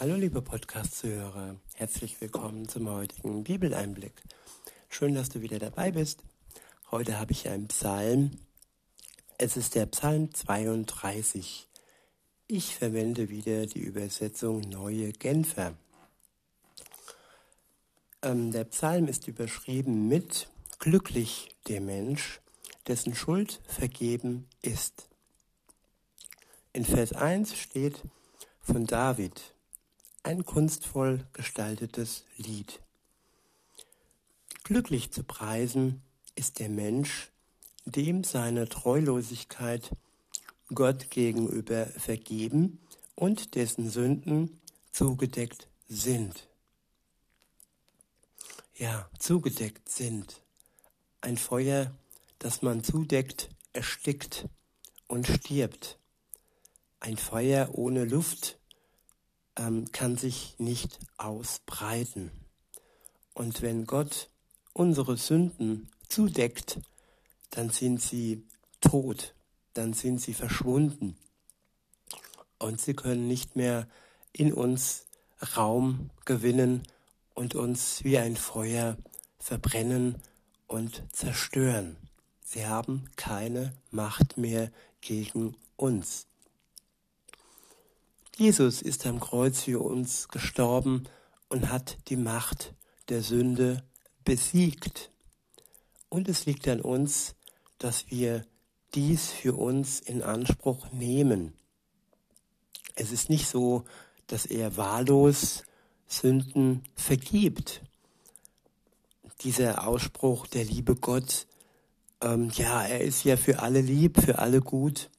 Hallo liebe Podcast-Zuhörer, herzlich willkommen zum heutigen Bibeleinblick. Schön, dass du wieder dabei bist. Heute habe ich einen Psalm. Es ist der Psalm 32. Ich verwende wieder die Übersetzung Neue Genfer. Ähm, der Psalm ist überschrieben mit Glücklich der Mensch, dessen Schuld vergeben ist. In Vers 1 steht von David, ein kunstvoll gestaltetes Lied. Glücklich zu preisen ist der Mensch, dem seine Treulosigkeit Gott gegenüber vergeben und dessen Sünden zugedeckt sind. Ja, zugedeckt sind. Ein Feuer, das man zudeckt, erstickt und stirbt. Ein Feuer ohne Luft ähm, kann sich nicht ausbreiten. Und wenn Gott unsere Sünden zudeckt, dann sind sie tot, dann sind sie verschwunden. Und sie können nicht mehr in uns Raum gewinnen und uns wie ein Feuer verbrennen und zerstören. Sie haben keine Macht mehr gegen uns. Jesus ist am Kreuz für uns gestorben und hat die Macht der Sünde besiegt. Und es liegt an uns, dass wir dies für uns in Anspruch nehmen. Es ist nicht so, dass er wahllos Sünden vergibt. Dieser Ausspruch der liebe Gott, ähm, ja, er ist ja für alle lieb, für alle gut.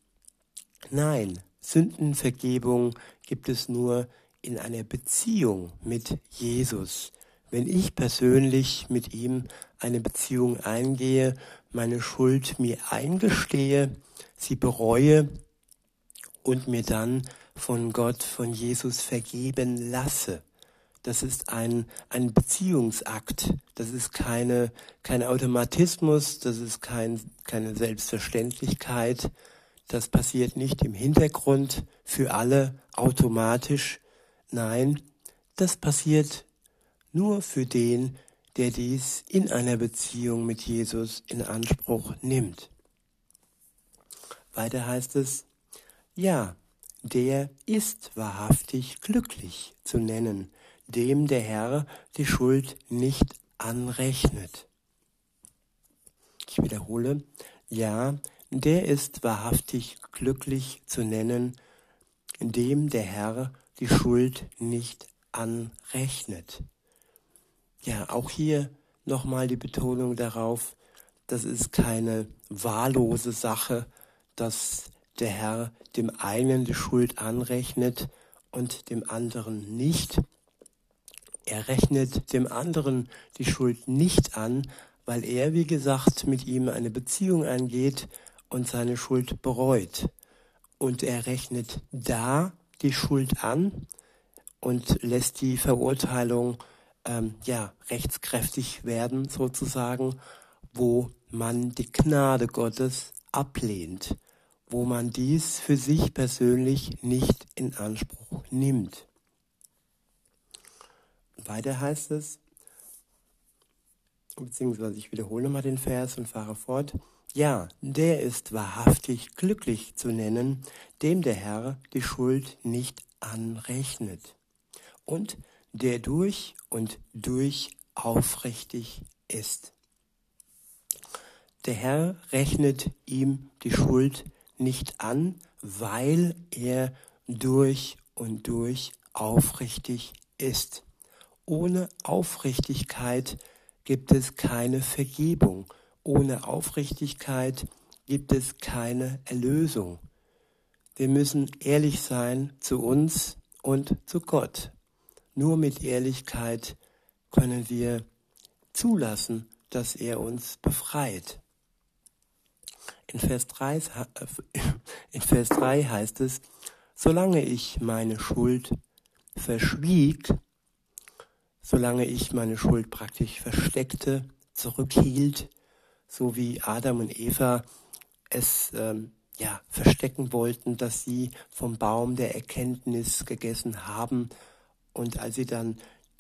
Nein, Sündenvergebung gibt es nur in einer Beziehung mit Jesus. Wenn ich persönlich mit ihm eine Beziehung eingehe, meine Schuld mir eingestehe, sie bereue und mir dann von Gott, von Jesus vergeben lasse. Das ist ein, ein Beziehungsakt. Das ist keine, kein Automatismus. Das ist kein, keine Selbstverständlichkeit. Das passiert nicht im Hintergrund für alle automatisch. Nein, das passiert nur für den, der dies in einer Beziehung mit Jesus in Anspruch nimmt. Weiter heißt es, ja, der ist wahrhaftig glücklich zu nennen, dem der Herr die Schuld nicht anrechnet. Ich wiederhole, ja, der ist wahrhaftig glücklich zu nennen, dem der Herr die Schuld nicht anrechnet. Ja, auch hier nochmal die Betonung darauf, das ist keine wahllose Sache, dass der Herr dem einen die Schuld anrechnet und dem anderen nicht. Er rechnet dem anderen die Schuld nicht an, weil er, wie gesagt, mit ihm eine Beziehung eingeht und seine Schuld bereut. Und er rechnet da die Schuld an und lässt die Verurteilung ähm, ja rechtskräftig werden sozusagen, wo man die Gnade Gottes ablehnt, wo man dies für sich persönlich nicht in Anspruch nimmt. Weiter heißt es, beziehungsweise ich wiederhole mal den Vers und fahre fort. Ja, der ist wahrhaftig glücklich zu nennen, dem der Herr die Schuld nicht anrechnet und der durch und durch aufrichtig ist. Der Herr rechnet ihm die Schuld nicht an, weil er durch und durch aufrichtig ist. Ohne Aufrichtigkeit gibt es keine Vergebung ohne Aufrichtigkeit gibt es keine Erlösung. Wir müssen ehrlich sein zu uns und zu Gott. Nur mit Ehrlichkeit können wir zulassen, dass er uns befreit. In Vers 3, äh, in Vers 3 heißt es, solange ich meine Schuld verschwieg, solange ich meine Schuld praktisch versteckte, zurückhielt, so wie Adam und Eva es ähm, ja, verstecken wollten, dass sie vom Baum der Erkenntnis gegessen haben. Und als sie dann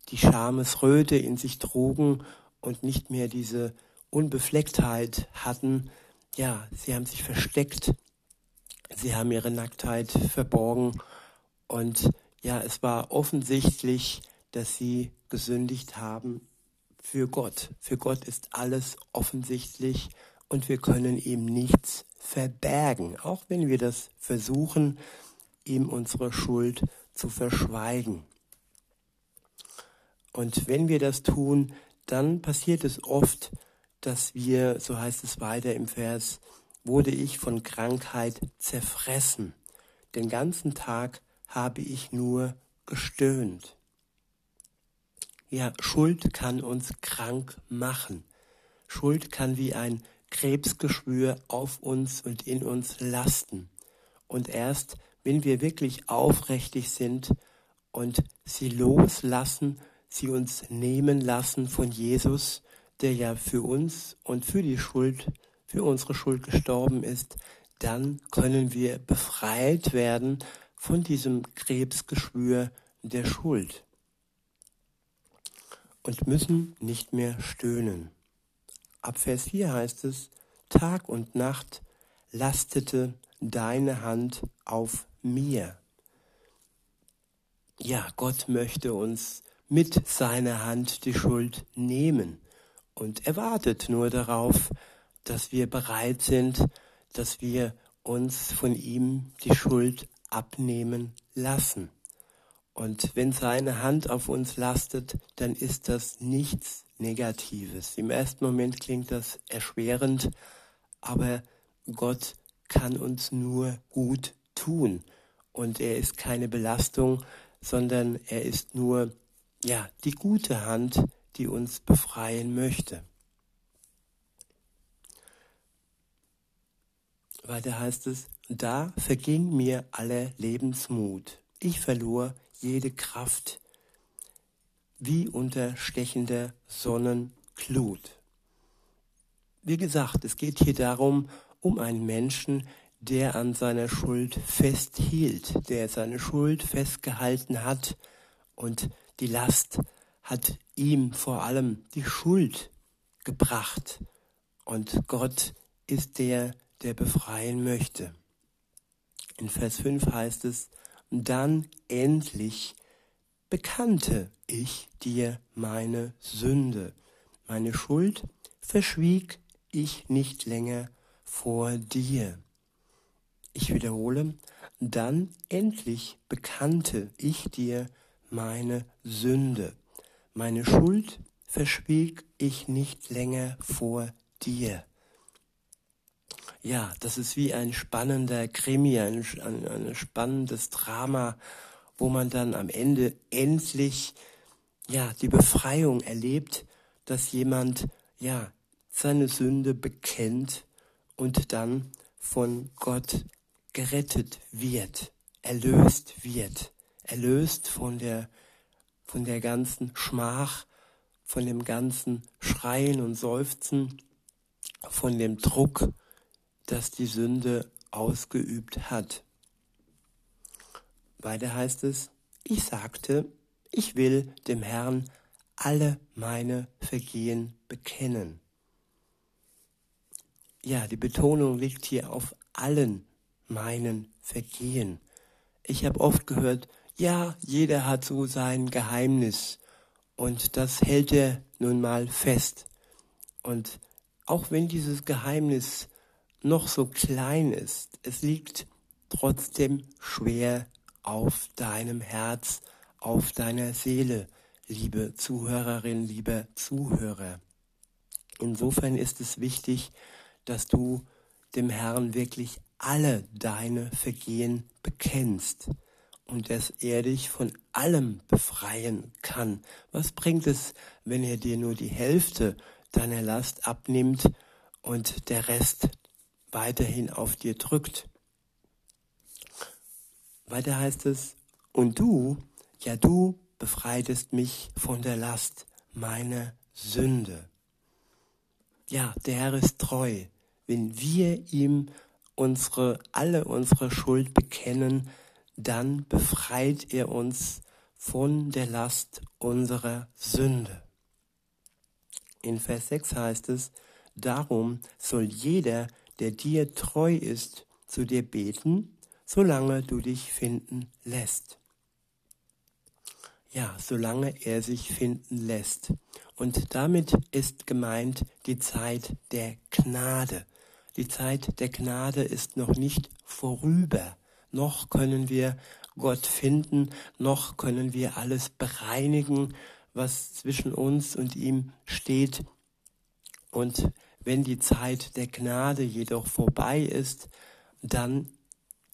die Schamesröte in sich trugen und nicht mehr diese Unbeflecktheit hatten, ja, sie haben sich versteckt, sie haben ihre Nacktheit verborgen. Und ja, es war offensichtlich, dass sie gesündigt haben für Gott. Für Gott ist alles offensichtlich und wir können ihm nichts verbergen, auch wenn wir das versuchen, ihm unsere Schuld zu verschweigen. Und wenn wir das tun, dann passiert es oft, dass wir, so heißt es weiter im Vers, wurde ich von Krankheit zerfressen. Den ganzen Tag habe ich nur gestöhnt. Ja, Schuld kann uns krank machen. Schuld kann wie ein Krebsgeschwür auf uns und in uns lasten. Und erst wenn wir wirklich aufrichtig sind und sie loslassen, sie uns nehmen lassen von Jesus, der ja für uns und für die Schuld, für unsere Schuld gestorben ist, dann können wir befreit werden von diesem Krebsgeschwür der Schuld und müssen nicht mehr stöhnen. Ab Vers 4 heißt es, Tag und Nacht lastete deine Hand auf mir. Ja, Gott möchte uns mit seiner Hand die Schuld nehmen und er wartet nur darauf, dass wir bereit sind, dass wir uns von ihm die Schuld abnehmen lassen. Und wenn seine Hand auf uns lastet, dann ist das nichts Negatives. Im ersten Moment klingt das erschwerend, aber Gott kann uns nur gut tun. Und er ist keine Belastung, sondern er ist nur, ja, die gute Hand, die uns befreien möchte. Weiter heißt es, da verging mir aller Lebensmut. Ich verlor jede Kraft wie unter stechender Sonnenglut. Wie gesagt, es geht hier darum, um einen Menschen, der an seiner Schuld festhielt, der seine Schuld festgehalten hat und die Last hat ihm vor allem die Schuld gebracht. Und Gott ist der, der befreien möchte. In Vers 5 heißt es, dann endlich bekannte ich dir meine Sünde. Meine Schuld verschwieg ich nicht länger vor dir. Ich wiederhole, dann endlich bekannte ich dir meine Sünde. Meine Schuld verschwieg ich nicht länger vor dir. Ja, das ist wie ein spannender Krimi, ein, ein, ein spannendes Drama, wo man dann am Ende endlich ja die Befreiung erlebt, dass jemand ja seine Sünde bekennt und dann von Gott gerettet wird, erlöst wird, erlöst von der von der ganzen Schmach, von dem ganzen Schreien und Seufzen, von dem Druck, das die Sünde ausgeübt hat. Weiter heißt es, ich sagte, ich will dem Herrn alle meine Vergehen bekennen. Ja, die Betonung liegt hier auf allen meinen Vergehen. Ich habe oft gehört, ja, jeder hat so sein Geheimnis und das hält er nun mal fest. Und auch wenn dieses Geheimnis noch so klein ist, es liegt trotzdem schwer auf deinem Herz, auf deiner Seele, liebe Zuhörerin, liebe Zuhörer. Insofern ist es wichtig, dass du dem Herrn wirklich alle deine Vergehen bekennst und dass er dich von allem befreien kann. Was bringt es, wenn er dir nur die Hälfte deiner Last abnimmt und der Rest weiterhin auf dir drückt? Weiter heißt es, und du, ja du befreitest mich von der Last meiner Sünde. Ja, der Herr ist treu. Wenn wir ihm unsere, alle unsere Schuld bekennen, dann befreit er uns von der Last unserer Sünde. In Vers 6 heißt es, darum soll jeder, der dir treu ist, zu dir beten, solange du dich finden lässt. Ja, solange er sich finden lässt. Und damit ist gemeint die Zeit der Gnade. Die Zeit der Gnade ist noch nicht vorüber. Noch können wir Gott finden, noch können wir alles bereinigen, was zwischen uns und ihm steht. Und wenn die Zeit der Gnade jedoch vorbei ist, dann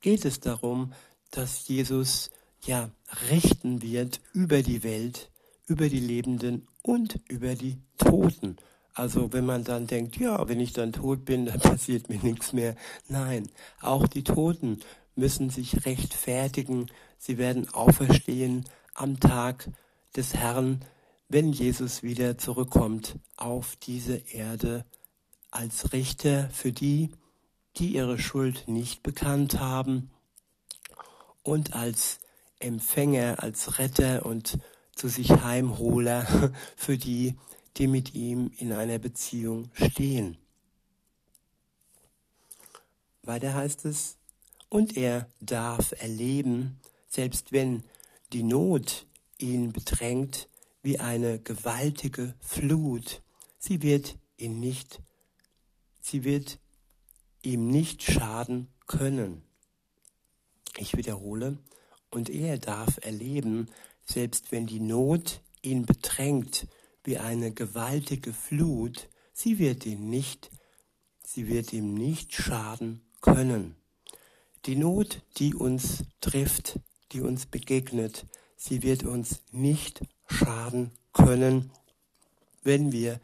geht es darum, dass Jesus ja richten wird über die Welt, über die Lebenden und über die Toten. Also wenn man dann denkt, ja, wenn ich dann tot bin, dann passiert mir nichts mehr. Nein, auch die Toten müssen sich rechtfertigen. Sie werden auferstehen am Tag des Herrn, wenn Jesus wieder zurückkommt auf diese Erde als Richter für die, die ihre Schuld nicht bekannt haben und als Empfänger, als Retter und zu sich Heimholer für die, die mit ihm in einer Beziehung stehen. Weiter heißt es, und er darf erleben, selbst wenn die Not ihn bedrängt wie eine gewaltige Flut, sie wird ihn nicht, sie wird ihm nicht schaden können. Ich wiederhole, und er darf erleben, selbst wenn die Not ihn bedrängt wie eine gewaltige Flut, sie wird ihn nicht, sie wird ihm nicht schaden können. Die Not, die uns trifft, die uns begegnet, sie wird uns nicht schaden können, wenn wir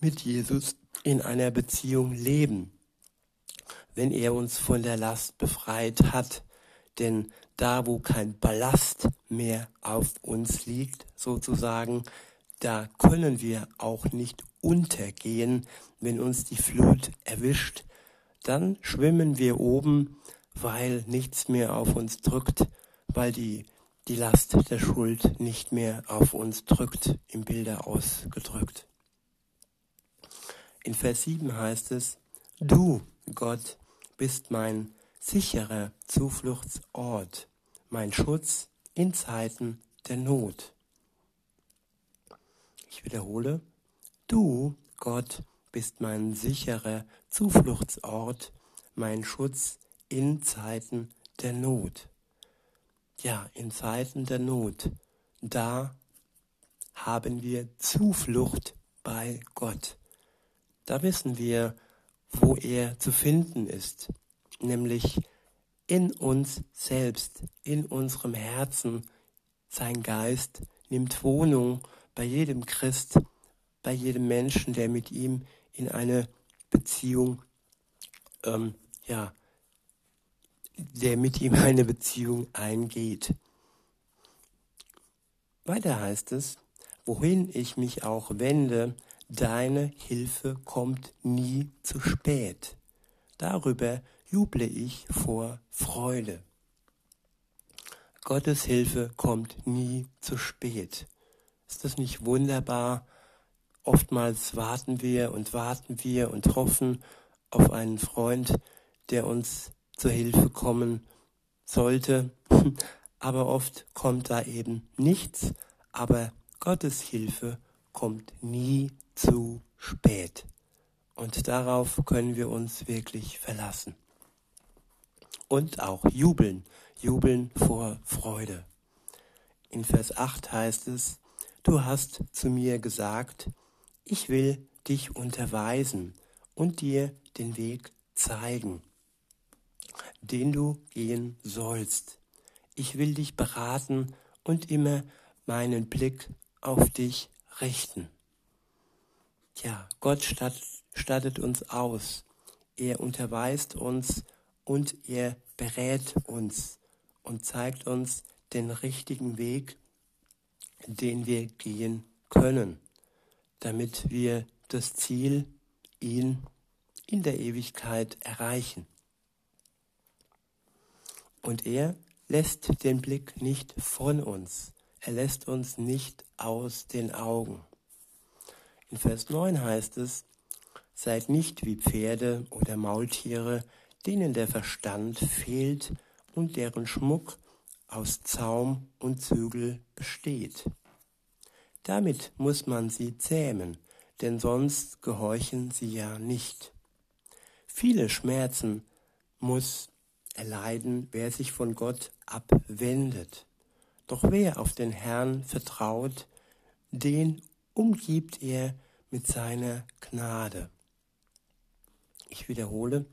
mit Jesus in einer Beziehung leben, wenn er uns von der Last befreit hat. Denn da, wo kein Ballast mehr auf uns liegt, sozusagen, da können wir auch nicht untergehen, wenn uns die Flut erwischt. Dann schwimmen wir oben weil nichts mehr auf uns drückt, weil die, die Last der Schuld nicht mehr auf uns drückt, im Bilder ausgedrückt. In Vers 7 heißt es, Du, Gott, bist mein sicherer Zufluchtsort, mein Schutz in Zeiten der Not. Ich wiederhole, du, Gott, bist mein sicherer Zufluchtsort, mein Schutz in Zeiten der Not. Ja, in Zeiten der Not, da haben wir Zuflucht bei Gott. Da wissen wir, wo er zu finden ist, nämlich in uns selbst, in unserem Herzen. Sein Geist nimmt Wohnung bei jedem Christ, bei jedem Menschen, der mit ihm in eine Beziehung ähm, ja, der mit ihm eine Beziehung eingeht. Weiter heißt es, wohin ich mich auch wende, deine Hilfe kommt nie zu spät. Darüber juble ich vor Freude. Gottes Hilfe kommt nie zu spät. Ist das nicht wunderbar? Oftmals warten wir und warten wir und hoffen auf einen Freund, der uns zur Hilfe kommen sollte, aber oft kommt da eben nichts, aber Gottes Hilfe kommt nie zu spät. Und darauf können wir uns wirklich verlassen. Und auch jubeln, jubeln vor Freude. In Vers 8 heißt es, du hast zu mir gesagt, ich will dich unterweisen und dir den Weg zeigen den du gehen sollst. Ich will dich beraten und immer meinen Blick auf dich richten. Ja, Gott stattet uns aus. Er unterweist uns und er berät uns und zeigt uns den richtigen Weg, den wir gehen können, damit wir das Ziel, ihn in der Ewigkeit erreichen. Und er lässt den Blick nicht von uns. er lässt uns nicht aus den Augen. In Vers 9 heißt es, Seid nicht wie Pferde oder Maultiere, denen der Verstand fehlt und deren Schmuck aus Zaum und Zügel besteht. Damit muss man sie zähmen, denn sonst gehorchen sie ja nicht. Viele Schmerzen muss erleiden, wer sich von Gott abwendet. Doch wer auf den Herrn vertraut, den umgibt er mit seiner Gnade. Ich wiederhole,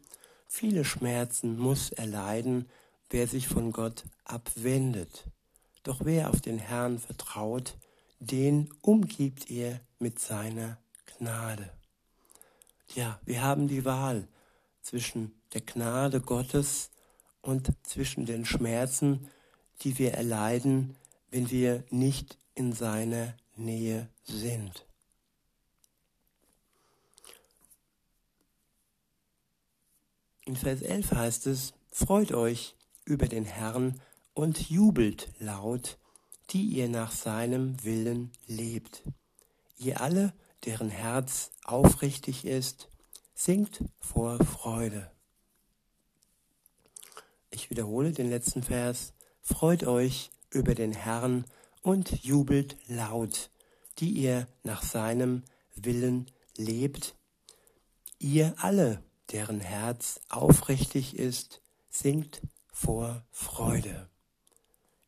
viele Schmerzen muss erleiden, wer sich von Gott abwendet. Doch wer auf den Herrn vertraut, den umgibt er mit seiner Gnade. Ja, wir haben die Wahl zwischen der Gnade Gottes und zwischen den Schmerzen, die wir erleiden, wenn wir nicht in seiner Nähe sind. In Vers 11 heißt es, Freut euch über den Herrn und jubelt laut, die ihr nach seinem Willen lebt. Ihr alle, deren Herz aufrichtig ist, singt vor Freude. Ich wiederhole den letzten Vers. Freut euch über den Herrn und jubelt laut, die ihr nach seinem Willen lebt. Ihr alle, deren Herz aufrichtig ist, singt vor Freude.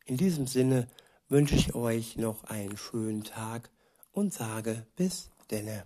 In diesem Sinne wünsche ich euch noch einen schönen Tag und sage bis denne.